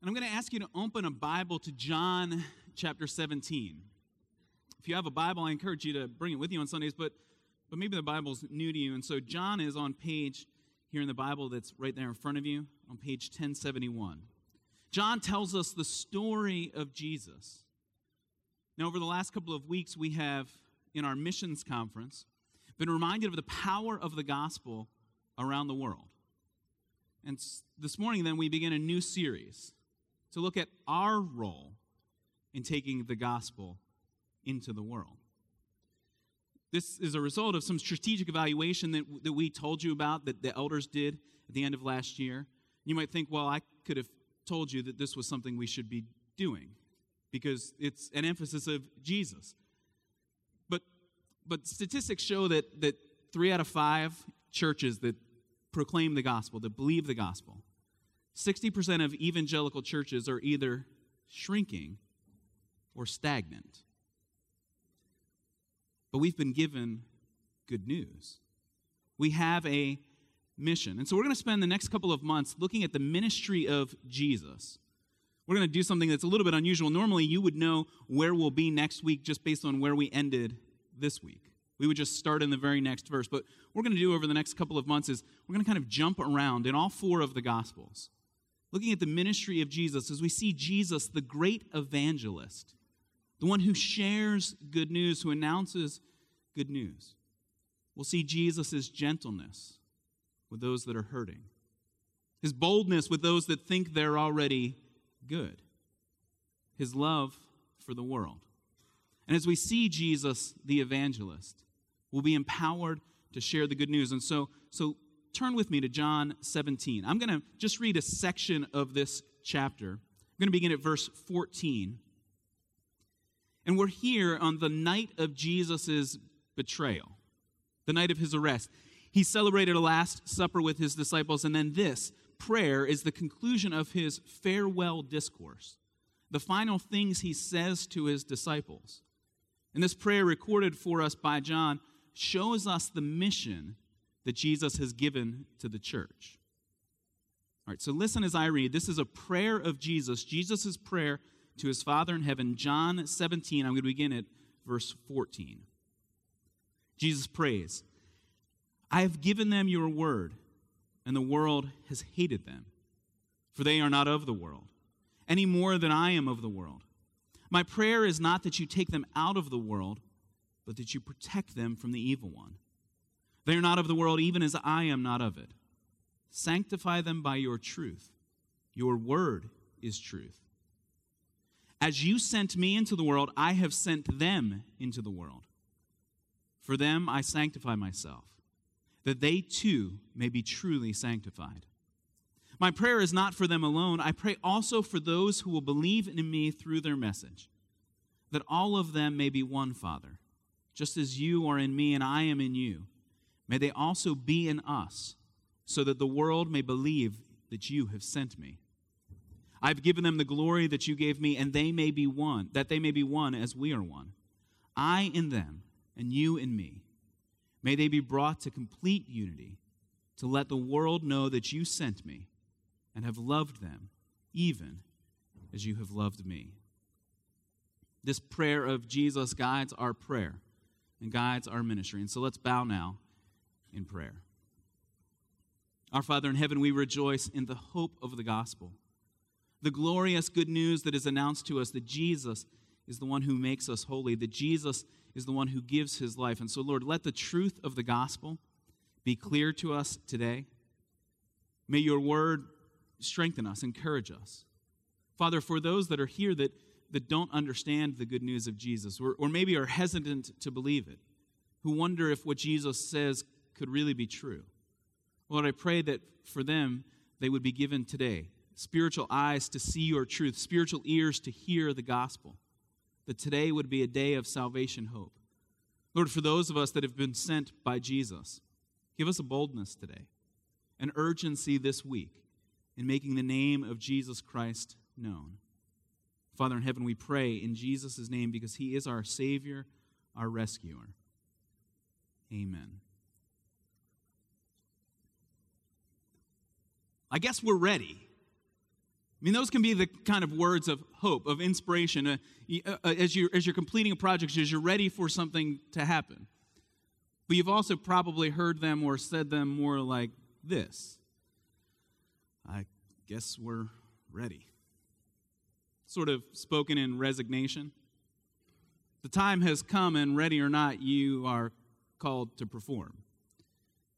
And I'm going to ask you to open a Bible to John chapter 17. If you have a Bible, I encourage you to bring it with you on Sundays, but, but maybe the Bible's new to you. And so John is on page here in the Bible that's right there in front of you on page 1071. John tells us the story of Jesus. Now, over the last couple of weeks, we have, in our missions conference, been reminded of the power of the gospel around the world. And this morning, then, we begin a new series to look at our role in taking the gospel into the world. This is a result of some strategic evaluation that, that we told you about that the elders did at the end of last year. You might think, well, I could have told you that this was something we should be doing because it's an emphasis of Jesus. But, but statistics show that, that three out of five churches that proclaim the gospel, that believe the gospel, 60% of evangelical churches are either shrinking or stagnant. But we've been given good news. We have a mission. And so we're going to spend the next couple of months looking at the ministry of Jesus. We're going to do something that's a little bit unusual. Normally, you would know where we'll be next week just based on where we ended this week. We would just start in the very next verse. But what we're going to do over the next couple of months is we're going to kind of jump around in all four of the Gospels looking at the ministry of Jesus as we see Jesus, the great evangelist, the one who shares good news, who announces good news. We'll see Jesus' gentleness with those that are hurting, his boldness with those that think they're already good, his love for the world. And as we see Jesus, the evangelist, we'll be empowered to share the good news. And so, so turn with me to John 17. I'm going to just read a section of this chapter. I'm going to begin at verse 14. And we're here on the night of Jesus' betrayal, the night of his arrest. He celebrated a Last Supper with his disciples, and then this prayer is the conclusion of his farewell discourse, the final things he says to his disciples. And this prayer, recorded for us by John, shows us the mission that Jesus has given to the church. All right, so listen as I read. This is a prayer of Jesus, Jesus' prayer to his Father in heaven. John 17, I'm going to begin at verse 14. Jesus prays, I have given them your word, and the world has hated them, for they are not of the world, any more than I am of the world. My prayer is not that you take them out of the world, but that you protect them from the evil one. They are not of the world, even as I am not of it. Sanctify them by your truth. Your word is truth. As you sent me into the world, I have sent them into the world. For them I sanctify myself, that they too may be truly sanctified. My prayer is not for them alone. I pray also for those who will believe in me through their message, that all of them may be one, Father, just as you are in me and I am in you May they also be in us, so that the world may believe that you have sent me. I've given them the glory that you gave me, and they may be one, that they may be one as we are one. I in them, and you in me. May they be brought to complete unity, to let the world know that you sent me and have loved them, even as you have loved me. This prayer of Jesus guides our prayer and guides our ministry. And so let's bow now in prayer. Our Father in heaven, we rejoice in the hope of the gospel, the glorious good news that is announced to us that Jesus is the one who makes us holy, that Jesus is the one who gives his life. And so, Lord, let the truth of the gospel be clear to us today. May your word strengthen us, encourage us. Father, for those that are here that, that don't understand the good news of Jesus, or, or maybe are hesitant to believe it, who wonder if what Jesus says could really be true. Lord, I pray that for them, they would be given today spiritual eyes to see your truth, spiritual ears to hear the gospel, that today would be a day of salvation hope. Lord, for those of us that have been sent by Jesus, give us a boldness today, an urgency this week in making the name of Jesus Christ known. Father in heaven, we pray in Jesus' name because he is our Savior, our rescuer. Amen. I guess we're ready. I mean, those can be the kind of words of hope, of inspiration, uh, uh, uh, as, you're, as you're completing a project, as you're ready for something to happen. But you've also probably heard them or said them more like this I guess we're ready. Sort of spoken in resignation. The time has come, and ready or not, you are called to perform.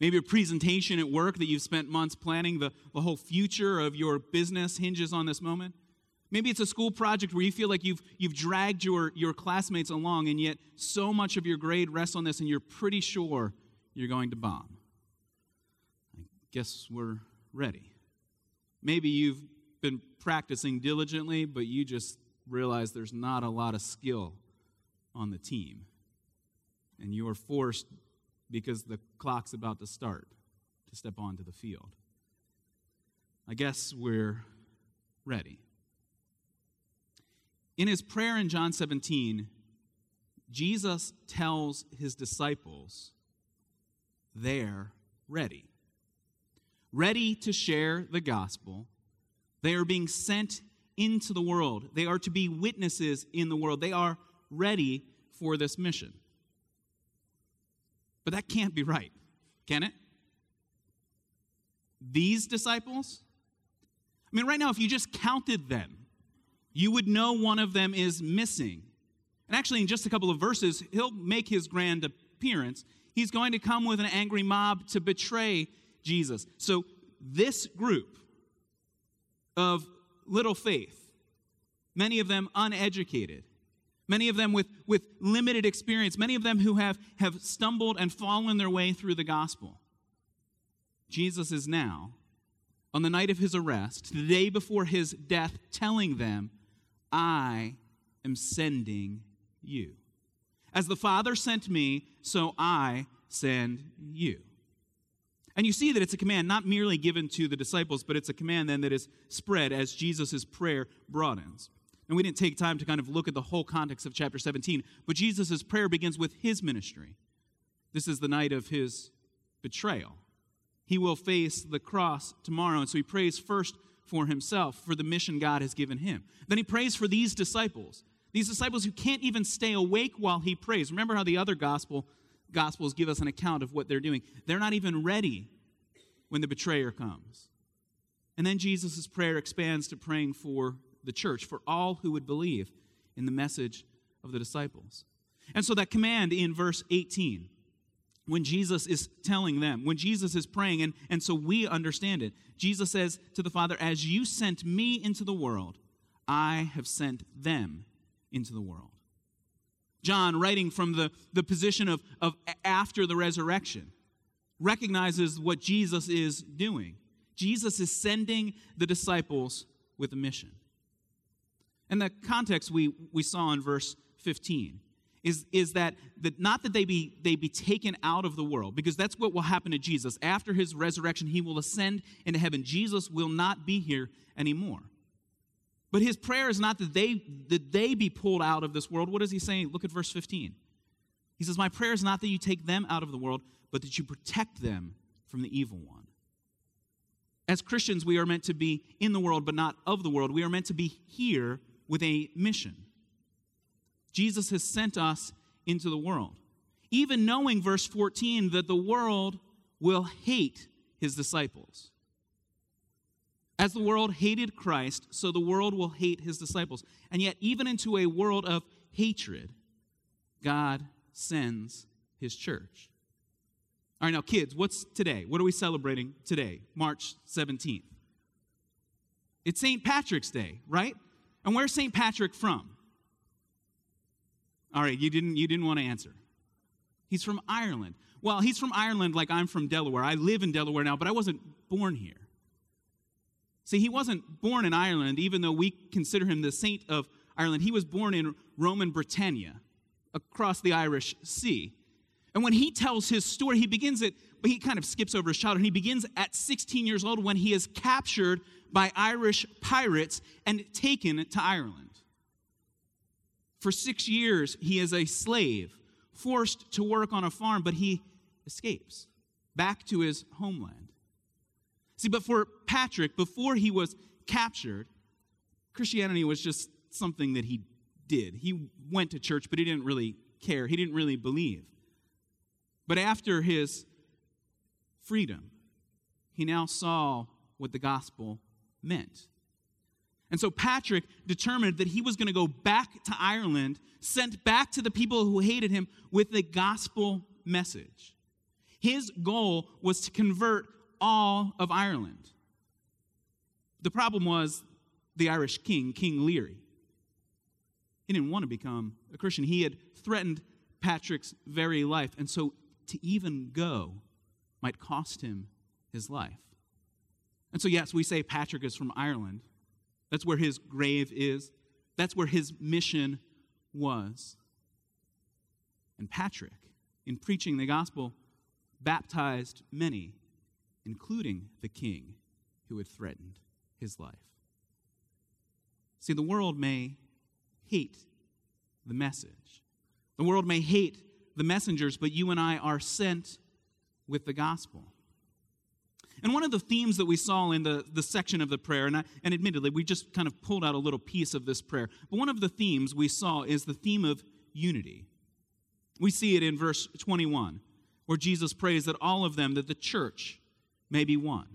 Maybe a presentation at work that you've spent months planning, the, the whole future of your business hinges on this moment. Maybe it's a school project where you feel like you've, you've dragged your, your classmates along, and yet so much of your grade rests on this, and you're pretty sure you're going to bomb. I guess we're ready. Maybe you've been practicing diligently, but you just realize there's not a lot of skill on the team. And you are forced because the clock's about to start to step onto the field. I guess we're ready. In his prayer in John 17, Jesus tells his disciples they're ready. Ready to share the gospel. They are being sent into the world. They are to be witnesses in the world. They are ready for this mission. But that can't be right, can it? These disciples? I mean, right now, if you just counted them, you would know one of them is missing. And actually, in just a couple of verses, he'll make his grand appearance. He's going to come with an angry mob to betray Jesus. So, this group of little faith, many of them uneducated, many of them with, with limited experience, many of them who have, have stumbled and fallen their way through the gospel. Jesus is now, on the night of his arrest, the day before his death, telling them, I am sending you. As the Father sent me, so I send you. And you see that it's a command not merely given to the disciples, but it's a command then that is spread as Jesus' prayer broadens. And we didn't take time to kind of look at the whole context of chapter 17, but Jesus' prayer begins with his ministry. This is the night of his betrayal. He will face the cross tomorrow, and so he prays first for himself, for the mission God has given him. Then he prays for these disciples, these disciples who can't even stay awake while he prays. Remember how the other gospel gospels give us an account of what they're doing. They're not even ready when the betrayer comes. And then Jesus' prayer expands to praying for the church, for all who would believe in the message of the disciples. And so that command in verse 18, when Jesus is telling them, when Jesus is praying, and, and so we understand it, Jesus says to the Father, As you sent me into the world, I have sent them into the world. John, writing from the, the position of, of after the resurrection, recognizes what Jesus is doing. Jesus is sending the disciples with a mission. And the context we, we saw in verse 15 is, is that, that not that they be, they be taken out of the world, because that's what will happen to Jesus. After his resurrection, he will ascend into heaven. Jesus will not be here anymore. But his prayer is not that they, that they be pulled out of this world. What is he saying? Look at verse 15. He says, My prayer is not that you take them out of the world, but that you protect them from the evil one. As Christians, we are meant to be in the world, but not of the world. We are meant to be here with a mission. Jesus has sent us into the world. Even knowing, verse 14, that the world will hate his disciples. As the world hated Christ, so the world will hate his disciples. And yet, even into a world of hatred, God sends his church. All right, now, kids, what's today? What are we celebrating today, March 17th? It's St. Patrick's Day, right? And where's St. Patrick from? All right, you didn't, you didn't want to answer. He's from Ireland. Well, he's from Ireland like I'm from Delaware. I live in Delaware now, but I wasn't born here. See, he wasn't born in Ireland, even though we consider him the saint of Ireland. He was born in Roman Britannia, across the Irish Sea. And when he tells his story, he begins it, he kind of skips over his childhood. He begins at 16 years old when he is captured by Irish pirates and taken to Ireland. For six years, he is a slave, forced to work on a farm, but he escapes back to his homeland. See, but for Patrick, before he was captured, Christianity was just something that he did. He went to church, but he didn't really care. He didn't really believe. But after his freedom, he now saw what the gospel meant. And so Patrick determined that he was going to go back to Ireland, sent back to the people who hated him with the gospel message. His goal was to convert all of Ireland. The problem was the Irish king, King Leary. He didn't want to become a Christian. He had threatened Patrick's very life. And so to even go might cost him his life. And so, yes, we say Patrick is from Ireland. That's where his grave is, that's where his mission was. And Patrick, in preaching the gospel, baptized many, including the king who had threatened his life. See, the world may hate the message, the world may hate the messengers, but you and I are sent with the gospel. And one of the themes that we saw in the, the section of the prayer, and, I, and admittedly, we just kind of pulled out a little piece of this prayer, but one of the themes we saw is the theme of unity. We see it in verse 21, where Jesus prays that all of them, that the church may be one.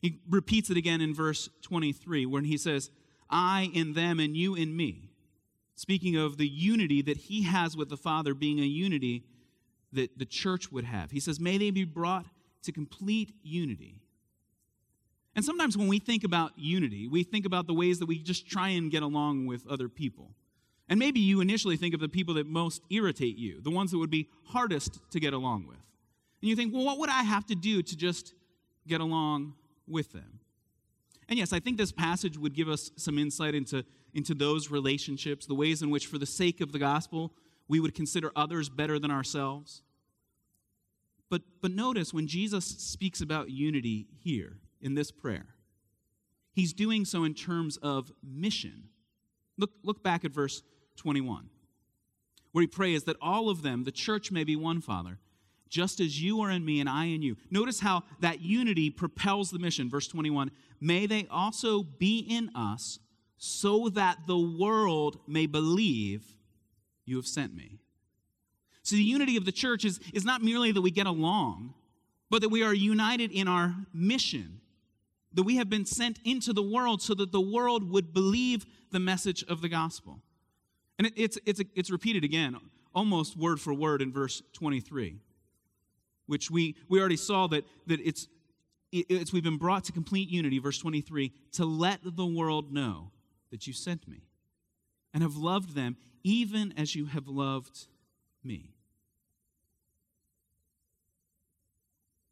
He repeats it again in verse 23, when he says, I in them and you in me. Speaking of the unity that he has with the Father being a unity that the church would have. He says, May they be brought to complete unity. And sometimes when we think about unity, we think about the ways that we just try and get along with other people. And maybe you initially think of the people that most irritate you, the ones that would be hardest to get along with. And you think, well, what would I have to do to just get along with them? And yes, I think this passage would give us some insight into, into those relationships, the ways in which, for the sake of the gospel, we would consider others better than ourselves. But, but notice when Jesus speaks about unity here in this prayer, he's doing so in terms of mission. Look, look back at verse 21, where he prays that all of them, the church, may be one, Father, just as you are in me and I in you. Notice how that unity propels the mission. Verse 21 May they also be in us, so that the world may believe you have sent me. So the unity of the church is, is not merely that we get along, but that we are united in our mission, that we have been sent into the world so that the world would believe the message of the gospel. And it, it's, it's, it's repeated again, almost word for word in verse 23, which we, we already saw that, that it's, it's we've been brought to complete unity, verse 23, to let the world know that you sent me and have loved them even as you have loved me.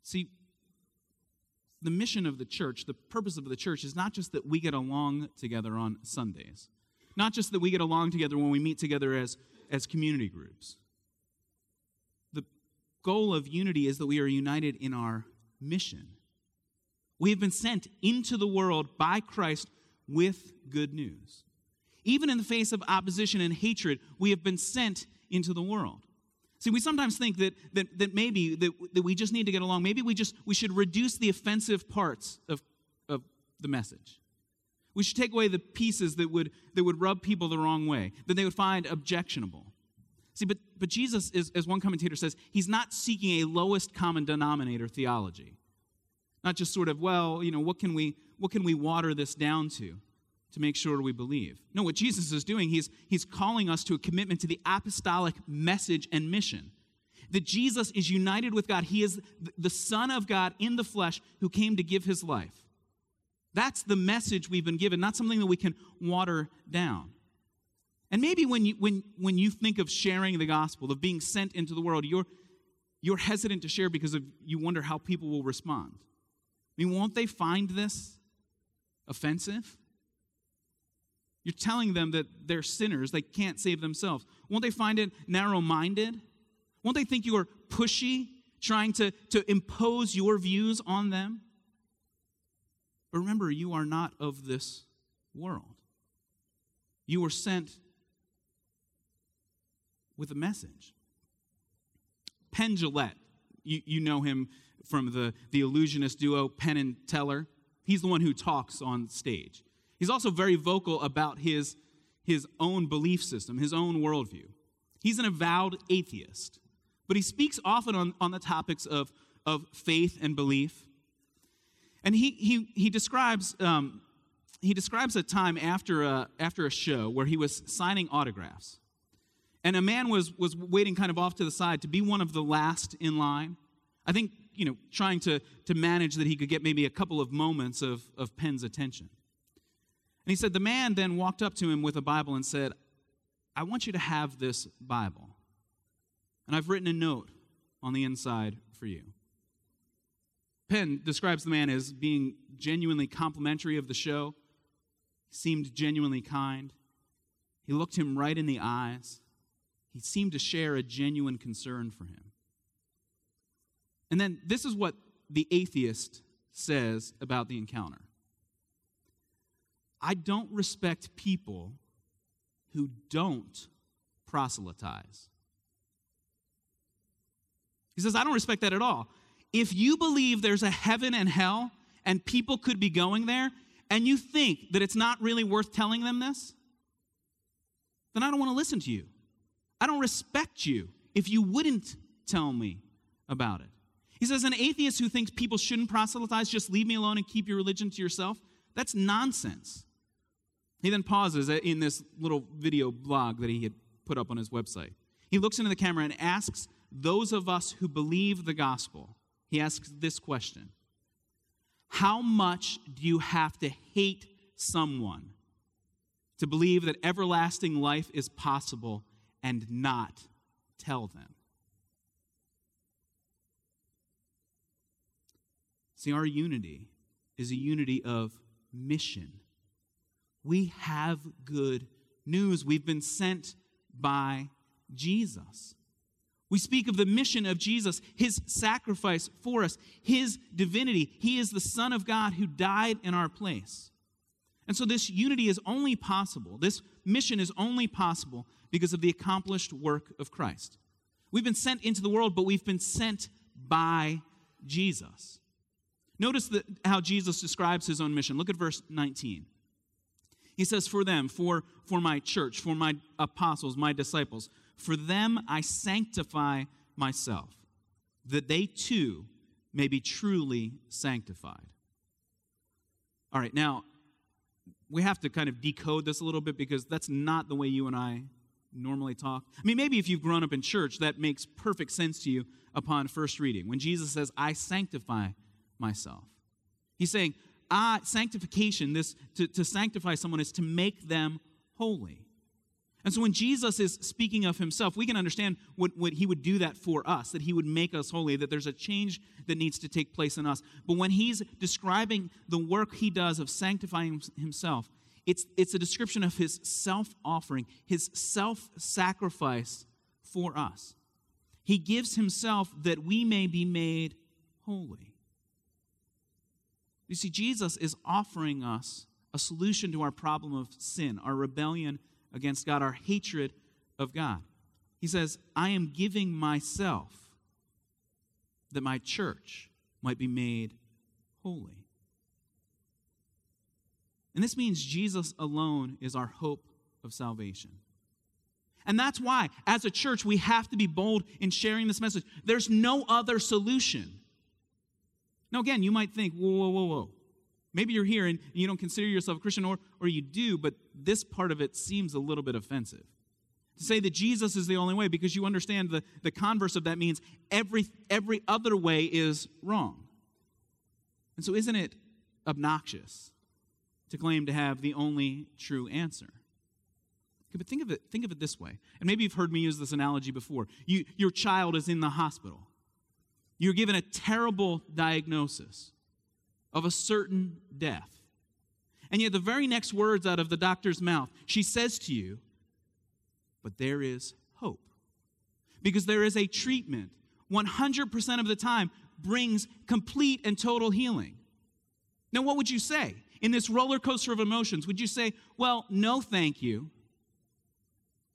See, the mission of the church, the purpose of the church is not just that we get along together on Sundays, not just that we get along together when we meet together as, as community groups. The goal of unity is that we are united in our mission. We have been sent into the world by Christ with good news. Even in the face of opposition and hatred, we have been sent into the world. See, we sometimes think that, that, that maybe that, that we just need to get along. Maybe we just we should reduce the offensive parts of, of the message. We should take away the pieces that would, that would rub people the wrong way, that they would find objectionable. See, but, but Jesus, is, as one commentator says, he's not seeking a lowest common denominator theology. Not just sort of, well, you know, what can we, what can we water this down to? To make sure we believe. No, what Jesus is doing, he's, he's calling us to a commitment to the apostolic message and mission. That Jesus is united with God. He is the Son of God in the flesh who came to give his life. That's the message we've been given, not something that we can water down. And maybe when you, when, when you think of sharing the gospel, of being sent into the world, you're, you're hesitant to share because of, you wonder how people will respond. I mean, won't they find this offensive? You're telling them that they're sinners, they can't save themselves. Won't they find it narrow minded? Won't they think you are pushy, trying to, to impose your views on them? But remember, you are not of this world. You were sent with a message. Penn Jillette, you, you know him from the, the illusionist duo Penn and Teller. He's the one who talks on stage. He's also very vocal about his, his own belief system, his own worldview. He's an avowed atheist, but he speaks often on, on the topics of, of faith and belief. And he, he, he, describes, um, he describes a time after a, after a show where he was signing autographs. And a man was, was waiting kind of off to the side to be one of the last in line. I think, you know, trying to, to manage that he could get maybe a couple of moments of, of Penn's attention. And he said, The man then walked up to him with a Bible and said, I want you to have this Bible. And I've written a note on the inside for you. Penn describes the man as being genuinely complimentary of the show, he seemed genuinely kind. He looked him right in the eyes he seemed to share a genuine concern for him. And then this is what the atheist says about the encounter I don't respect people who don't proselytize. He says, I don't respect that at all. If you believe there's a heaven and hell and people could be going there, and you think that it's not really worth telling them this, then I don't want to listen to you. I don't respect you if you wouldn't tell me about it. He says, an atheist who thinks people shouldn't proselytize, just leave me alone and keep your religion to yourself, that's nonsense. He then pauses in this little video blog that he had put up on his website. He looks into the camera and asks those of us who believe the gospel, he asks this question How much do you have to hate someone to believe that everlasting life is possible and not tell them. See, our unity is a unity of mission. We have good news. We've been sent by Jesus. We speak of the mission of Jesus, his sacrifice for us, his divinity. He is the Son of God who died in our place. And so this unity is only possible, this mission is only possible because of the accomplished work of Christ. We've been sent into the world, but we've been sent by Jesus. Notice how Jesus describes his own mission. Look at verse 19. He says, For them, for, for my church, for my apostles, my disciples, for them I sanctify myself, that they too may be truly sanctified. All right, now we have to kind of decode this a little bit because that's not the way you and I normally talk. I mean, maybe if you've grown up in church, that makes perfect sense to you upon first reading. When Jesus says, I sanctify myself, he's saying, ah, sanctification, this to, to sanctify someone is to make them holy. And so when Jesus is speaking of himself, we can understand what, what he would do that for us, that he would make us holy, that there's a change that needs to take place in us. But when he's describing the work he does of sanctifying himself, it's, it's a description of his self offering, his self sacrifice for us. He gives himself that we may be made holy. You see, Jesus is offering us a solution to our problem of sin, our rebellion against God, our hatred of God. He says, I am giving myself that my church might be made holy. And this means Jesus alone is our hope of salvation. And that's why, as a church, we have to be bold in sharing this message. There's no other solution. Now, again, you might think, whoa, whoa, whoa, whoa. Maybe you're here and you don't consider yourself a Christian, or, or you do, but this part of it seems a little bit offensive. To say that Jesus is the only way, because you understand the, the converse of that means every, every other way is wrong. And so, isn't it obnoxious to claim to have the only true answer? But think of it, think of it this way, and maybe you've heard me use this analogy before. You, your child is in the hospital. You're given a terrible diagnosis of a certain death. And yet, the very next words out of the doctor's mouth, she says to you, But there is hope. Because there is a treatment, 100% of the time, brings complete and total healing. Now, what would you say in this roller coaster of emotions? Would you say, Well, no, thank you?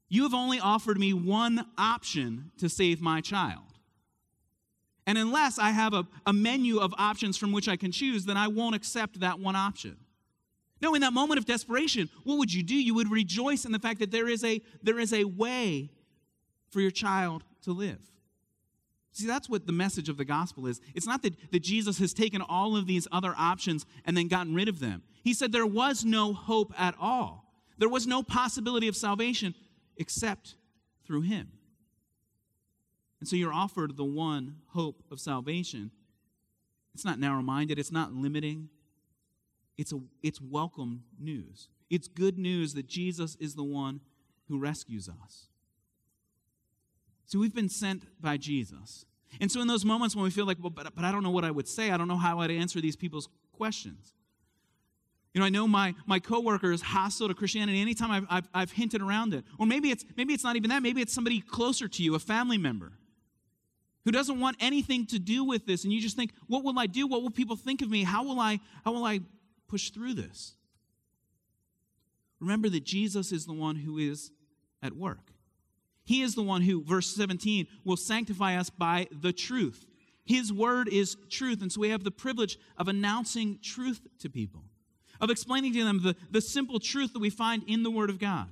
You have only offered me one option to save my child. And unless I have a, a menu of options from which I can choose, then I won't accept that one option. No, in that moment of desperation, what would you do? You would rejoice in the fact that there is a, there is a way for your child to live. See, that's what the message of the gospel is. It's not that, that Jesus has taken all of these other options and then gotten rid of them. He said there was no hope at all, there was no possibility of salvation except through him. And so you're offered the one hope of salvation. It's not narrow minded, it's not limiting, it's, a, it's welcome news. It's good news that Jesus is the one who rescues us. So we've been sent by Jesus. And so in those moments when we feel like, well, but, but I don't know what I would say, I don't know how I'd answer these people's questions. You know, I know my, my coworker is hostile to Christianity anytime I've, I've, I've hinted around it. Or maybe it's, maybe it's not even that. Maybe it's somebody closer to you, a family member, who doesn't want anything to do with this. And you just think, what will I do? What will people think of me? How will I, how will I push through this? Remember that Jesus is the one who is at work. He is the one who, verse 17, will sanctify us by the truth. His word is truth. And so we have the privilege of announcing truth to people, of explaining to them the, the simple truth that we find in the word of God.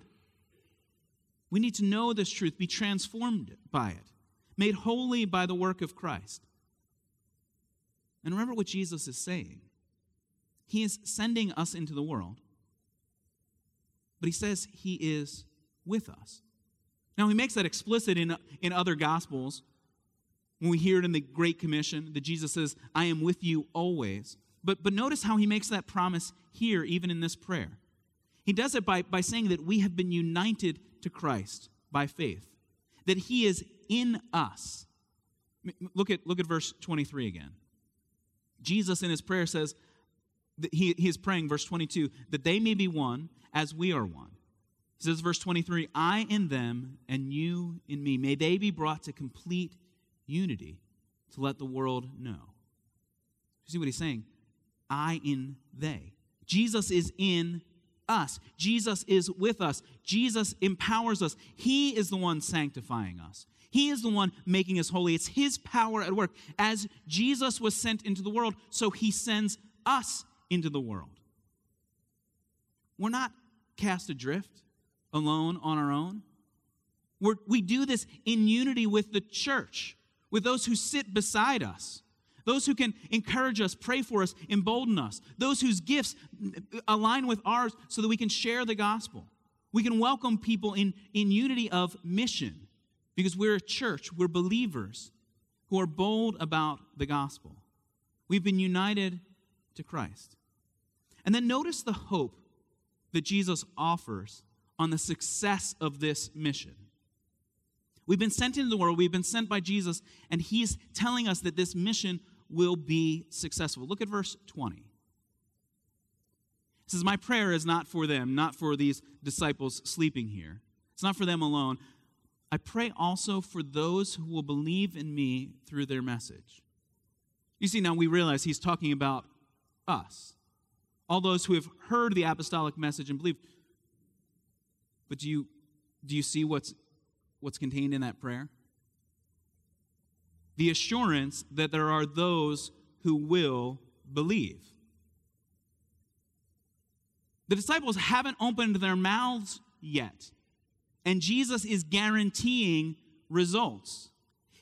We need to know this truth, be transformed by it, made holy by the work of Christ. And remember what Jesus is saying. He is sending us into the world, but he says he is with us. Now, he makes that explicit in, in other gospels. When we hear it in the Great Commission, that Jesus says, I am with you always. But, but notice how he makes that promise here, even in this prayer. He does it by, by saying that we have been united to Christ by faith, that he is in us. Look at, look at verse 23 again. Jesus in his prayer says, that he, he is praying, verse 22, that they may be one as we are one. He says, verse 23, I in them and you in me. May they be brought to complete unity to let the world know. You see what he's saying? I in they. Jesus is in us. Jesus is with us. Jesus empowers us. He is the one sanctifying us. He is the one making us holy. It's His power at work. As Jesus was sent into the world, so He sends us into the world. We're not cast adrift alone on our own. We're, we do this in unity with the church, with those who sit beside us, those who can encourage us, pray for us, embolden us, those whose gifts align with ours so that we can share the gospel. We can welcome people in, in unity of mission because we're a church, we're believers who are bold about the gospel. We've been united to Christ. And then notice the hope that Jesus offers on the success of this mission. We've been sent into the world, we've been sent by Jesus, and He's telling us that this mission will be successful. Look at verse 20. It says, My prayer is not for them, not for these disciples sleeping here. It's not for them alone. I pray also for those who will believe in me through their message. You see, now we realize he's talking about us, all those who have heard the apostolic message and believed. But do you, do you see what's, what's contained in that prayer? The assurance that there are those who will believe. The disciples haven't opened their mouths yet, and Jesus is guaranteeing results.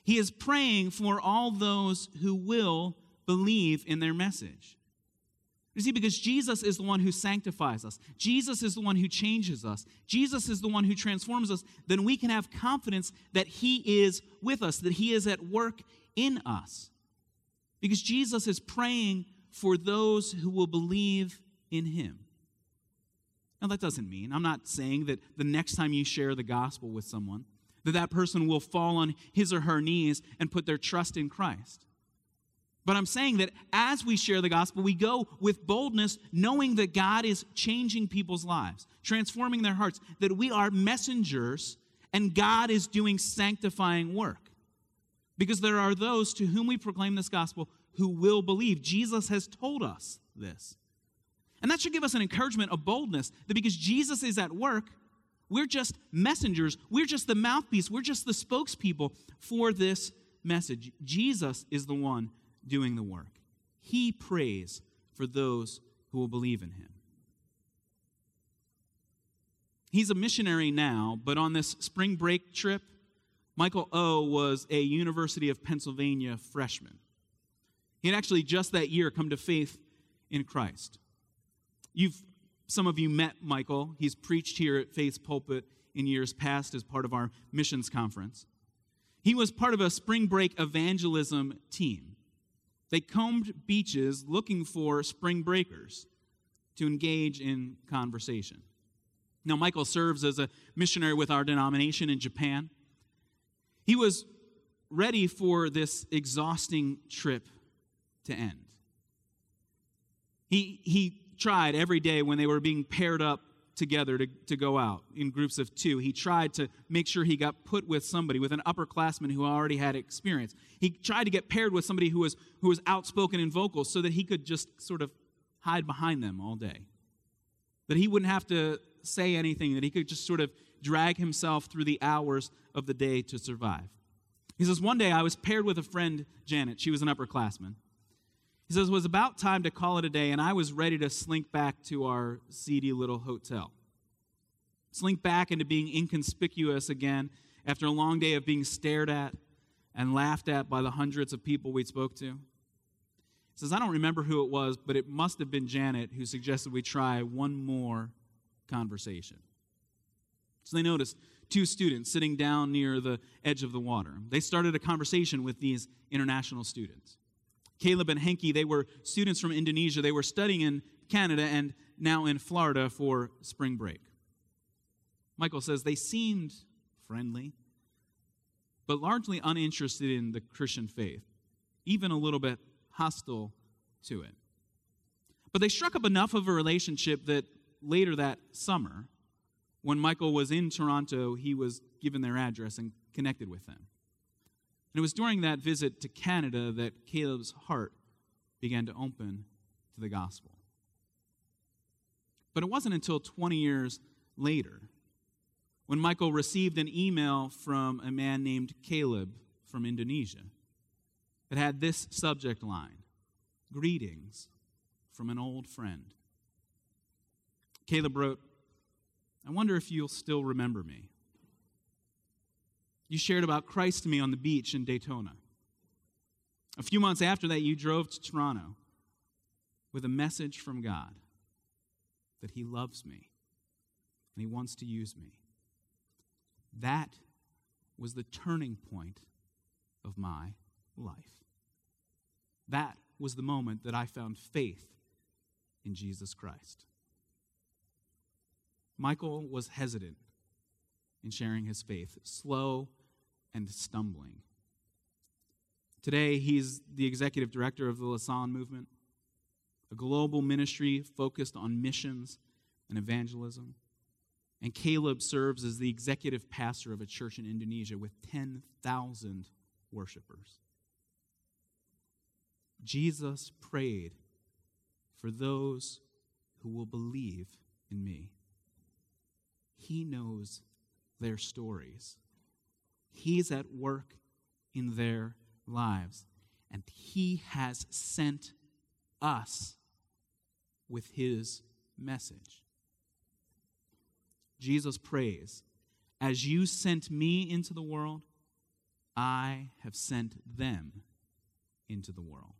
He is praying for all those who will believe in their message. You see, because Jesus is the one who sanctifies us, Jesus is the one who changes us, Jesus is the one who transforms us, then we can have confidence that He is with us, that He is at work in us. Because Jesus is praying for those who will believe in Him. Now, that doesn't mean, I'm not saying that the next time you share the gospel with someone, that that person will fall on his or her knees and put their trust in Christ. But I'm saying that as we share the gospel, we go with boldness, knowing that God is changing people's lives, transforming their hearts, that we are messengers and God is doing sanctifying work. Because there are those to whom we proclaim this gospel who will believe. Jesus has told us this. And that should give us an encouragement of boldness that because Jesus is at work, we're just messengers, we're just the mouthpiece, we're just the spokespeople for this message. Jesus is the one doing the work. He prays for those who will believe in him. He's a missionary now, but on this spring break trip, Michael O was a University of Pennsylvania freshman. He had actually just that year come to faith in Christ. You've some of you met Michael. He's preached here at Faith's Pulpit in years past as part of our missions conference. He was part of a spring break evangelism team. They combed beaches looking for spring breakers to engage in conversation. Now, Michael serves as a missionary with our denomination in Japan. He was ready for this exhausting trip to end. He, he tried every day when they were being paired up together to, to go out in groups of two. He tried to make sure he got put with somebody, with an upperclassman who already had experience. He tried to get paired with somebody who was, who was outspoken in vocals so that he could just sort of hide behind them all day. That he wouldn't have to say anything, that he could just sort of drag himself through the hours of the day to survive. He says, One day I was paired with a friend, Janet. She was an upperclassman. He says, It was about time to call it a day, and I was ready to slink back to our seedy little hotel. Slink back into being inconspicuous again after a long day of being stared at and laughed at by the hundreds of people we spoke to. He says, I don't remember who it was, but it must have been Janet who suggested we try one more conversation. So they noticed two students sitting down near the edge of the water. They started a conversation with these international students. Caleb and Henke, they were students from Indonesia. They were studying in Canada and now in Florida for spring break. Michael says they seemed friendly, but largely uninterested in the Christian faith, even a little bit hostile to it. But they struck up enough of a relationship that later that summer, when Michael was in Toronto, he was given their address and connected with them. And it was during that visit to Canada that Caleb's heart began to open to the gospel. But it wasn't until 20 years later when Michael received an email from a man named Caleb from Indonesia that had this subject line Greetings from an old friend. Caleb wrote, I wonder if you'll still remember me. You shared about Christ to me on the beach in Daytona. A few months after that, you drove to Toronto with a message from God that He loves me and He wants to use me. That was the turning point of my life. That was the moment that I found faith in Jesus Christ. Michael was hesitant in sharing his faith, slow and stumbling. Today, he's the executive director of the Lausanne Movement, a global ministry focused on missions and evangelism. And Caleb serves as the executive pastor of a church in Indonesia with 10,000 worshipers. Jesus prayed for those who will believe in me. He knows their stories. He's at work in their lives. And He has sent us with His message. Jesus prays, As you sent me into the world, I have sent them into the world.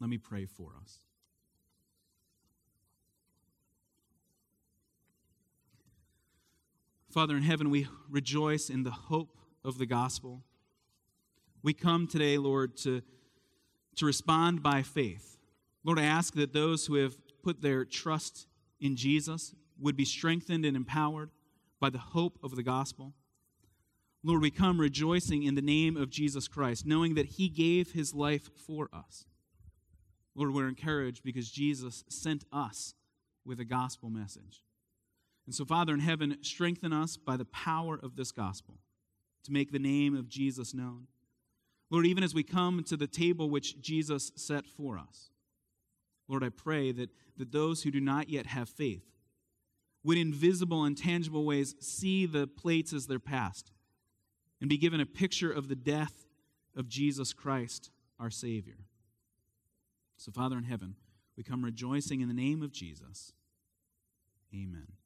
Let me pray for us. Father in heaven, we rejoice in the hope of the gospel. We come today, Lord, to, to respond by faith. Lord, I ask that those who have put their trust in Jesus would be strengthened and empowered by the hope of the gospel. Lord, we come rejoicing in the name of Jesus Christ, knowing that he gave his life for us. Lord, we're encouraged because Jesus sent us with a gospel message. And so, Father in heaven, strengthen us by the power of this gospel to make the name of Jesus known. Lord, even as we come to the table which Jesus set for us, Lord, I pray that, that those who do not yet have faith would, in visible and tangible ways, see the plates as they're passed and be given a picture of the death of Jesus Christ, our Savior. So, Father in heaven, we come rejoicing in the name of Jesus. Amen.